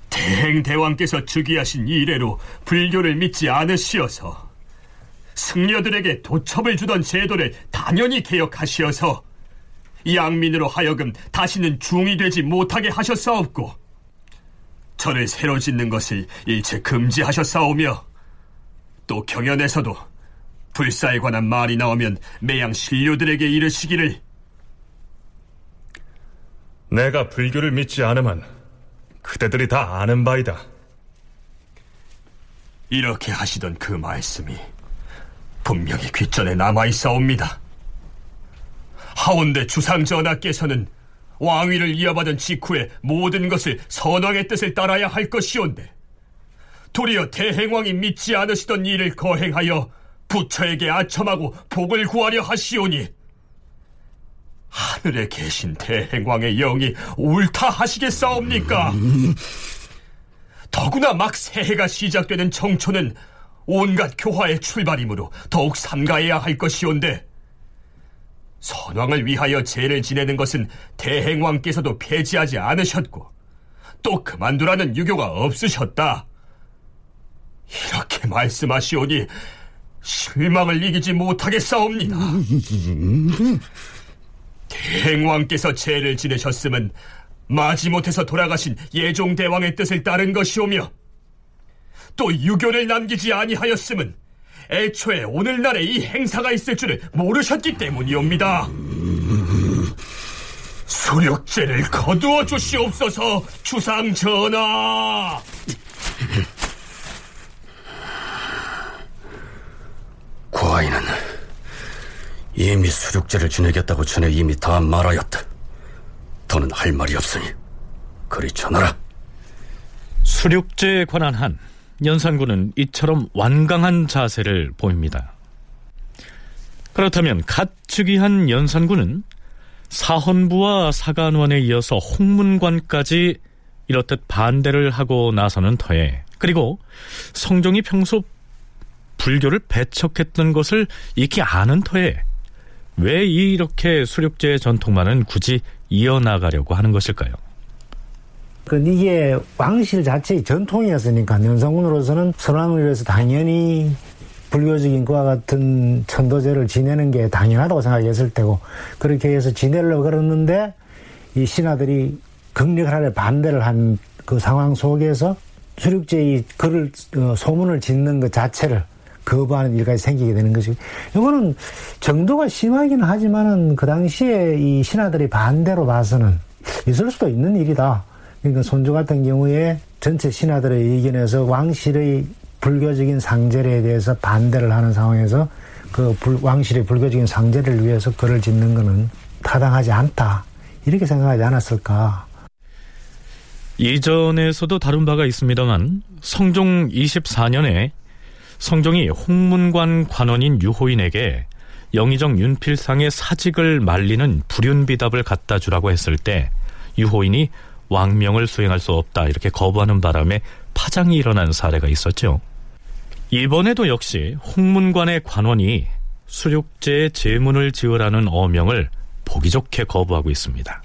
대행 대왕께서 즉위하신 이래로 불교를 믿지 않으시어서 승려들에게 도첩을 주던 제도를 당연히 개혁하시어서 양민으로 하여금 다시는 중이 되지 못하게 하셨사옵고 절을 새로 짓는 것을 일체 금지하셨사오며 또 경연에서도 불사에 관한 말이 나오면 매양 신료들에게 이르시기를 내가 불교를 믿지 않으면 그대들이 다 아는 바이다. 이렇게 하시던 그 말씀이 분명히 귓전에 남아있사옵니다. 하온대 주상전하께서는 왕위를 이어받은 직후에 모든 것을 선왕의 뜻을 따라야 할 것이온데 도리어 대행왕이 믿지 않으시던 일을 거행하여 부처에게 아첨하고 복을 구하려 하시오니 하늘에 계신 대행왕의 영이 옳다 하시겠사옵니까? 더구나 막 새해가 시작되는 정초는 온갖 교화의 출발이므로 더욱 삼가해야 할 것이온데 선왕을 위하여 제를 지내는 것은 대행왕께서도 폐지하지 않으셨고 또 그만두라는 유교가 없으셨다. 이렇게 말씀하시오니 실망을 이기지 못하겠사옵니다. 대행왕께서 제를 지내셨음은 마지못해서 돌아가신 예종대왕의 뜻을 따른 것이오며 또 유교를 남기지 아니하였음은 애초에 오늘날에 이 행사가 있을 줄을 모르셨기 때문이옵니다. 수력제를 거두어 주시옵소서 주상 전하. 과인은 이미 수륙제를 지내겠다고 전에 이미 다 말하였다. 더는 할 말이 없으니 그리 전하라. 수륙제에 관한 한 연산군은 이처럼 완강한 자세를 보입니다. 그렇다면 갓 즉위한 연산군은 사헌부와 사간원에 이어서 홍문관까지 이렇듯 반대를 하고 나서는 터에 그리고 성종이 평소 불교를 배척했던 것을 익히 아는 터에 왜 이렇게 수륙제의 전통만은 굳이 이어나가려고 하는 것일까요? 그 이게 왕실 자체의 전통이었으니까 연산군으로서는 선왕을 위해서 당연히 불교적인 그와 같은 천도제를 지내는 게 당연하다고 생각했을 테고 그렇게 해서 지내려고 그랬는데 이 신하들이 극력하게 반대를 한 그 상황 속에서 수륙제의 글을 어, 소문을 짓는 것 자체를 거부하는 일까지 생기게 되는 것이고 이거는 정도가 심하기는 하지만은 그 당시에 이 신하들이 반대로 봐서는 있을 수도 있는 일이다. 그러니까 손주 같은 경우에 전체 신하들의 의견에서 왕실의 불교적인 상제례에 대해서 반대를 하는 상황에서 그 불, 왕실의 불교적인 상제를 위해서 글을 짓는 것은 타당하지 않다. 이렇게 생각하지 않았을까. 이전에서도 다룬 바가 있습니다만 성종 24년에 성종이 홍문관 관원인 유호인에게 영의정 윤필상의 사직을 말리는 불윤비답을 갖다 주라고 했을 때 유호인이 왕명을 수행할 수 없다 이렇게 거부하는 바람에 파장이 일어난 사례가 있었죠. 이번에도 역시 홍문관의 관원이 수륙제의 제문을 지으라는 어명을 보기 좋게 거부하고 있습니다.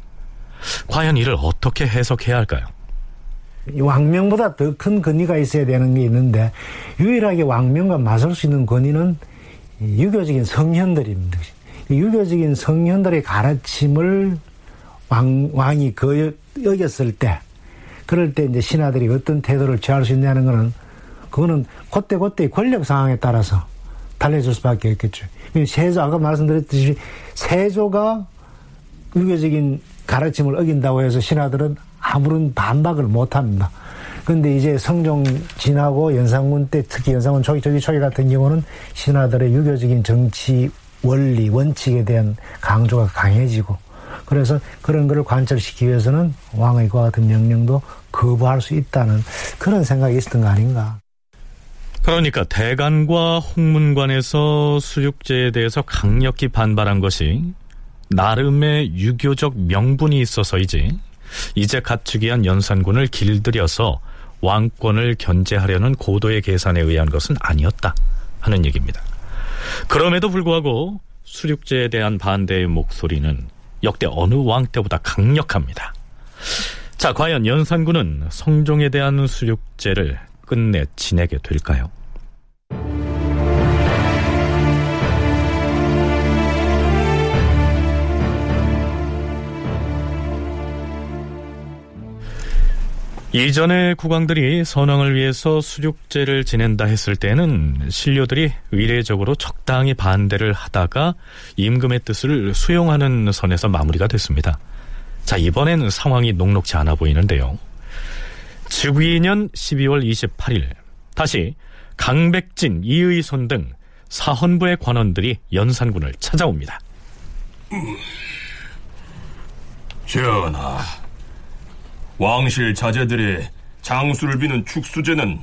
과연 이를 어떻게 해석해야 할까요? 왕명보다 더 큰 권위가 있어야 되는 게 있는데 유일하게 왕명과 맞설 수 있는 권위는 유교적인 성현들입니다. 유교적인 성현들의 가르침을 왕, 왕이 그 여겼을 때 그럴 때 이제 신하들이 어떤 태도를 취할 수 있냐는 거는 그거는 그때 그때 권력 상황에 따라서 달려줄 수밖에 없겠죠. 세조 아까 말씀드렸듯이 세조가 유교적인 가르침을 어긴다고 해서 신하들은 아무런 반박을 못 합니다. 근데 이제 성종 지나고 연산군 때 특히 연산군 초기, 초기, 초기 같은 경우는 신하들의 유교적인 정치 원리, 원칙에 대한 강조가 강해지고 그래서 그런 것을 관철시키기 위해서는 왕의 과 같은 명령도 거부할 수 있다는 그런 생각이 있었던 거 아닌가. 그러니까 대간과 홍문관에서 수육제에 대해서 강력히 반발한 것이 나름의 유교적 명분이 있어서이지 이제 갖추기 한 연산군을 길들여서 왕권을 견제하려는 고도의 계산에 의한 것은 아니었다 하는 얘기입니다. 그럼에도 불구하고 수륙제에 대한 반대의 목소리는 역대 어느 왕 때보다 강력합니다. 자, 과연 연산군은 성종에 대한 수륙제를 끝내 지내게 될까요? 이전에 국왕들이 선왕을 위해서 수륙제를 지낸다 했을 때는 신료들이 의례적으로 적당히 반대를 하다가 임금의 뜻을 수용하는 선에서 마무리가 됐습니다. 자, 이번엔 상황이 녹록지 않아 보이는데요. 즉위년 12월 28일 다시 강백진, 이의손 등 사헌부의 관원들이 연산군을 찾아옵니다. 전하, 왕실 자제들의 장수를 비는 축수제는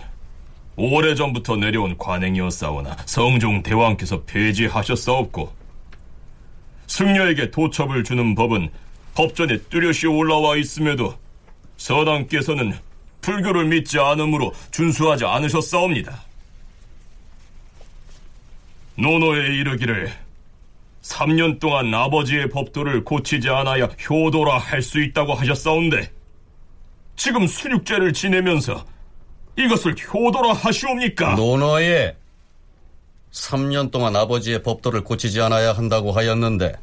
오래전부터 내려온 관행이었사오나 성종 대왕께서 폐지하셨사옵고 승려에게 도첩을 주는 법은 법전에 뚜렷이 올라와 있음에도 선왕께서는 불교를 믿지 않으므로 준수하지 않으셨사옵니다. 노노에 이르기를 3년 동안 아버지의 법도를 고치지 않아야 효도라 할 수 있다고 하셨사온데 지금 수육제를 지내면서 이것을 효도라 하시옵니까? 노노에 3년 동안 아버지의 법도를 고치지 않아야 한다고 하였는데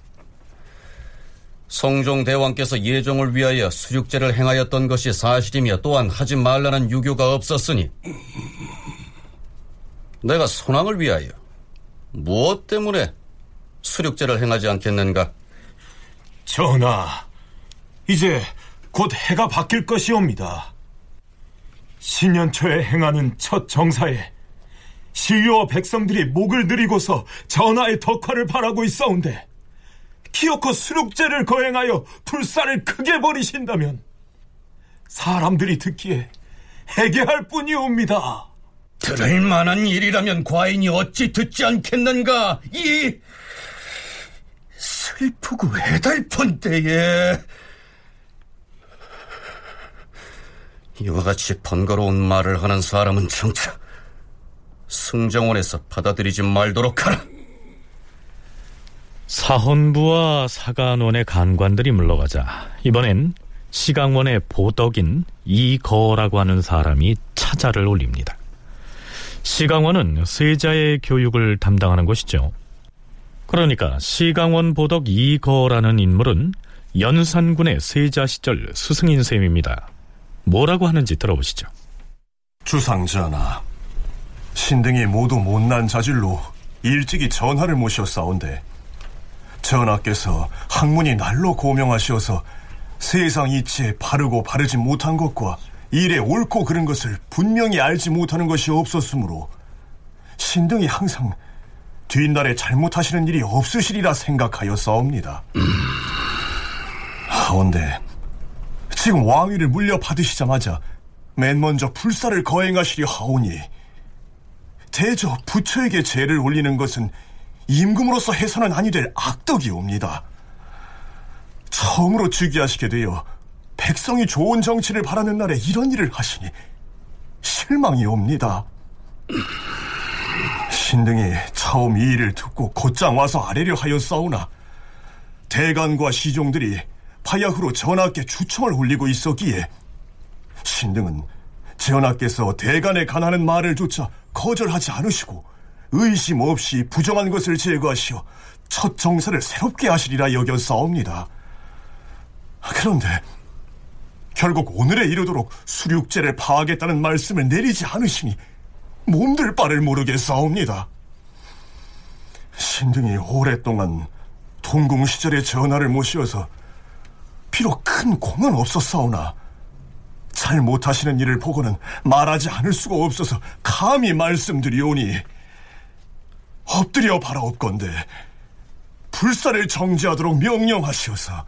성종 대왕께서 예종을 위하여 수육제를 행하였던 것이 사실이며 또한 하지 말라는 유교가 없었으니 내가 손왕을 위하여 무엇 때문에 수육제를 행하지 않겠는가? 전하, 이제 곧 해가 바뀔 것이옵니다. 신년초에 행하는 첫 정사에 시위와 백성들이 목을 들이고서 전하의 덕화를 바라고 있사온데 기어코 수륙제를 거행하여 불사를 크게 버리신다면 사람들이 듣기에 해계할 뿐이옵니다. 들을 만한 일이라면 과인이 어찌 듣지 않겠는가? 이 슬프고 해달픈 때에 이와 같이 번거로운 말을 하는 사람은 정차 승정원에서 받아들이지 말도록 하라. 사헌부와 사간원의 간관들이 물러가자 이번엔 시강원의 보덕인 이거라고 하는 사람이 차자를 올립니다. 시강원은 세자의 교육을 담당하는 것이죠. 그러니까 시강원 보덕 이거라는 인물은 연산군의 세자 시절 스승인 셈입니다. 뭐라고 하는지 들어보시죠. 주상전하, 신등이 모두 못난 자질로 일찍이 전하를 모셨사온데 전하께서 학문이 날로 고명하시어서 세상 이치에 바르고 바르지 못한 것과 일에 옳고 그른 것을 분명히 알지 못하는 것이 없었으므로 신등이 항상 뒷날에 잘못하시는 일이 없으시리라 생각하여 싸웁니다. 하온데 지금 왕위를 물려받으시자마자 맨 먼저 불사를 거행하시려 하오니 대저 부처에게 죄를 올리는 것은 임금으로서 해서는 아니 될 악덕이옵니다. 처음으로 즉위하시게 되어 백성이 좋은 정치를 바라는 날에 이런 일을 하시니 실망이 옵니다. 신등이 처음 이 일을 듣고 곧장 와서 아래려 하였사오나 대간과 시종들이 파야흐로 전하께 추청을 올리고 있었기에 신등은 전하께서 대간에 관하는 말을 조차 거절하지 않으시고 의심 없이 부정한 것을 제거하시어 첫 정사를 새롭게 하시리라 여겼사옵니다. 그런데 결국 오늘에 이르도록 수륙제를 파하겠다는 말씀을 내리지 않으시니 몸들 바를 모르겠사옵니다. 신등이 오랫동안 동궁 시절의 전하를 모시어서 비록 큰 공은 없었사오나 잘 못하시는 일을 보고는 말하지 않을 수가 없어서 감히 말씀드리오니 엎드려 바라옵건대 불사를 정지하도록 명령하시어서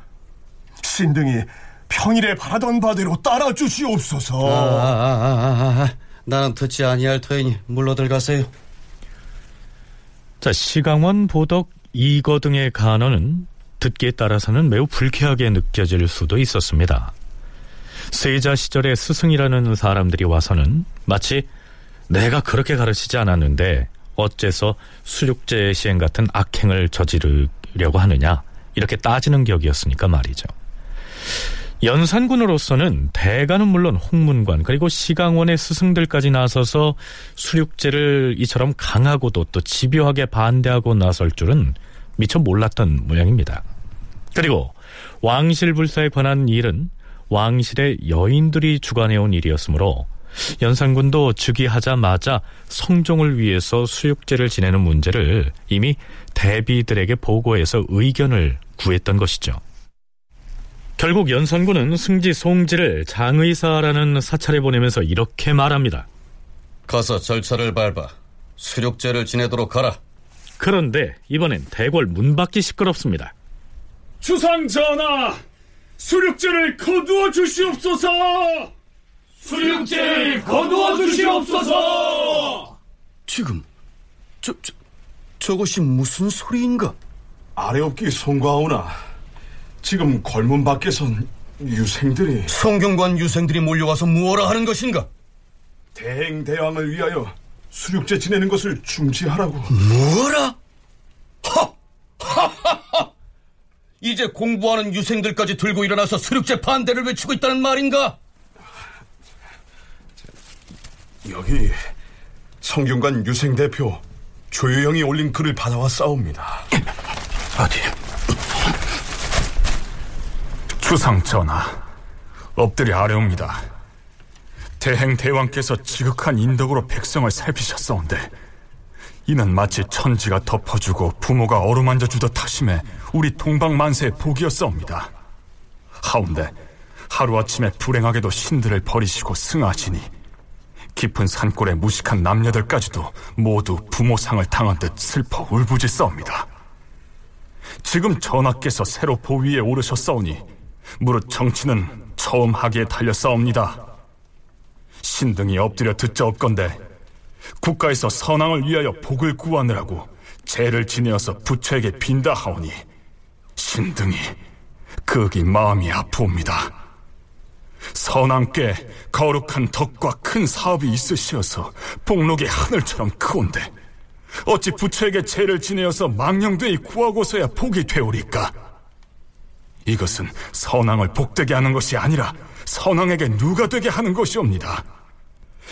신등이 평일에 바라던 바대로 따라주시옵소서. 아, 아, 아, 아, 아. 나는 듣지 아니할 터이니 물러들 가세요. 자, 시강원, 보덕, 이거 등의 간언은 듣기에 따라서는 매우 불쾌하게 느껴질 수도 있었습니다. 세자 시절의 스승이라는 사람들이 와서는 마치 내가 그렇게 가르치지 않았는데 어째서 수륙제 시행 같은 악행을 저지르려고 하느냐 이렇게 따지는 격이었으니까 말이죠. 연산군으로서는 대가는 물론 홍문관 그리고 시강원의 스승들까지 나서서 수륙제를 이처럼 강하고도 또 집요하게 반대하고 나설 줄은 미처 몰랐던 모양입니다. 그리고 왕실 불사에 관한 일은 왕실의 여인들이 주관해온 일이었으므로 연산군도 즉위하자마자 성종을 위해서 수육제를 지내는 문제를 이미 대비들에게 보고해서 의견을 구했던 것이죠. 결국 연산군은 승지 송지를 장의사라는 사찰에 보내면서 이렇게 말합니다. 가서 절차를 밟아 수륙제를 지내도록 하라. 그런데 이번엔 대궐 문 밖이 시끄럽습니다. 주상 전하, 수륙제를 거두어 주시옵소서. 수륙제를 거두어 주시옵소서. 지금 저, 저 저것이 무슨 소리인가? 아래옵기 송과오나 지금 걸문 밖에선 유생들이 성경관 유생들이 몰려와서 무엇라 하는 것인가? 대행대왕을 위하여 수륙제 지내는 것을 중지하라고 뭐라? 하! 하하하! 이제 공부하는 유생들까지 들고 일어나서 수륙제 반대를 외치고 있다는 말인가? 여기 성균관 유생 대표 조유영이 올린 글을 받아왔사옵니다. 어디? 주상 전하, 엎드려 아래옵니다. 대행 대왕께서 지극한 인덕으로 백성을 살피셨사온데 이는 마치 천지가 덮어주고 부모가 어루만져 주듯 하심에 우리 동방 만세의 복이었사옵니다. 하운데 하루아침에 불행하게도 신들을 버리시고 승하시니 깊은 산골의 무식한 남녀들까지도 모두 부모상을 당한 듯 슬퍼 울부짖사옵니다. 지금 전하께서 새로 보위에 오르셨사오니 무릇 정치는 처음 하기에 달렸사옵니다. 신등이 엎드려 듣자옵건데 국가에서 선왕을 위하여 복을 구하느라고 죄를 지내어서 부처에게 빈다 하오니 신등이 극이 마음이 아프옵니다. 선왕께 거룩한 덕과 큰 사업이 있으시어서 복록이 하늘처럼 크온데 어찌 부처에게 죄를 지내어서 망령되이 구하고서야 복이 되오리까? 이것은 선왕을 복되게 하는 것이 아니라 선왕에게 누가 되게 하는 것이옵니다.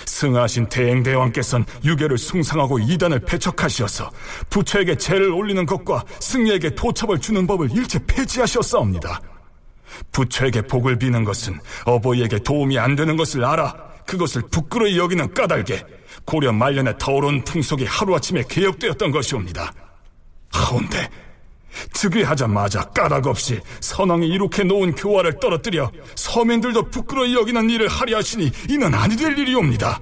승하신 대행대왕께서는 유교를 숭상하고 이단을 배척하시어서 부처에게 죄를 올리는 것과 승리에게 도첩을 주는 법을 일체 폐지하셨사옵니다. 부처에게 복을 비는 것은 어버이에게 도움이 안 되는 것을 알아 그것을 부끄러이 여기는 까닭에 고려 말년의 더러운 풍속이 하루아침에 개혁되었던 것이옵니다. 하운데 즉위하자마자 까닭 없이 선왕이 이렇게 놓은 교화를 떨어뜨려 서민들도 부끄러이 여기는 일을 하려 하시니 이는 아니 될 일이옵니다.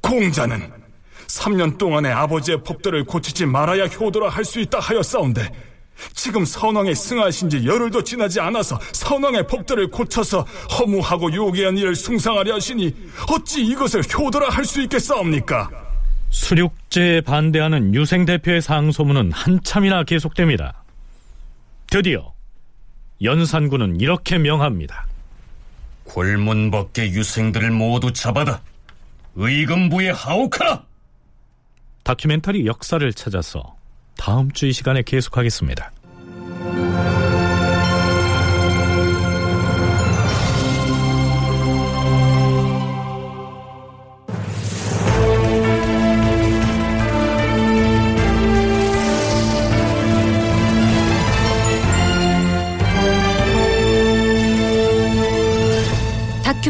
공자는 3년 동안의 아버지의 법들을 고치지 말아야 효도라 할 수 있다 하였사온데 지금 선왕에 승하신 지 열흘도 지나지 않아서 선왕의 법들을 고쳐서 허무하고 요기한 일을 숭상하려 하시니 어찌 이것을 효도라 할 수 있겠사옵니까? 수륙제에 반대하는 유생 대표의 상소문은 한참이나 계속됩니다. 드디어 연산군은 이렇게 명합니다. 골문 밖의 유생들을 모두 잡아다 의금부에 하옥하라. 다큐멘터리 역사를 찾아서 다음 주 이 시간에 계속하겠습니다.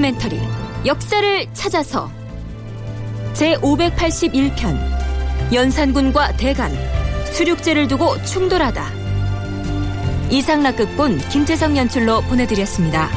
다큐멘터리 역사를 찾아서 제581편 연산군과 대간 수륙제를 두고 충돌하다 이상락 극본 김재성 연출로 보내드렸습니다.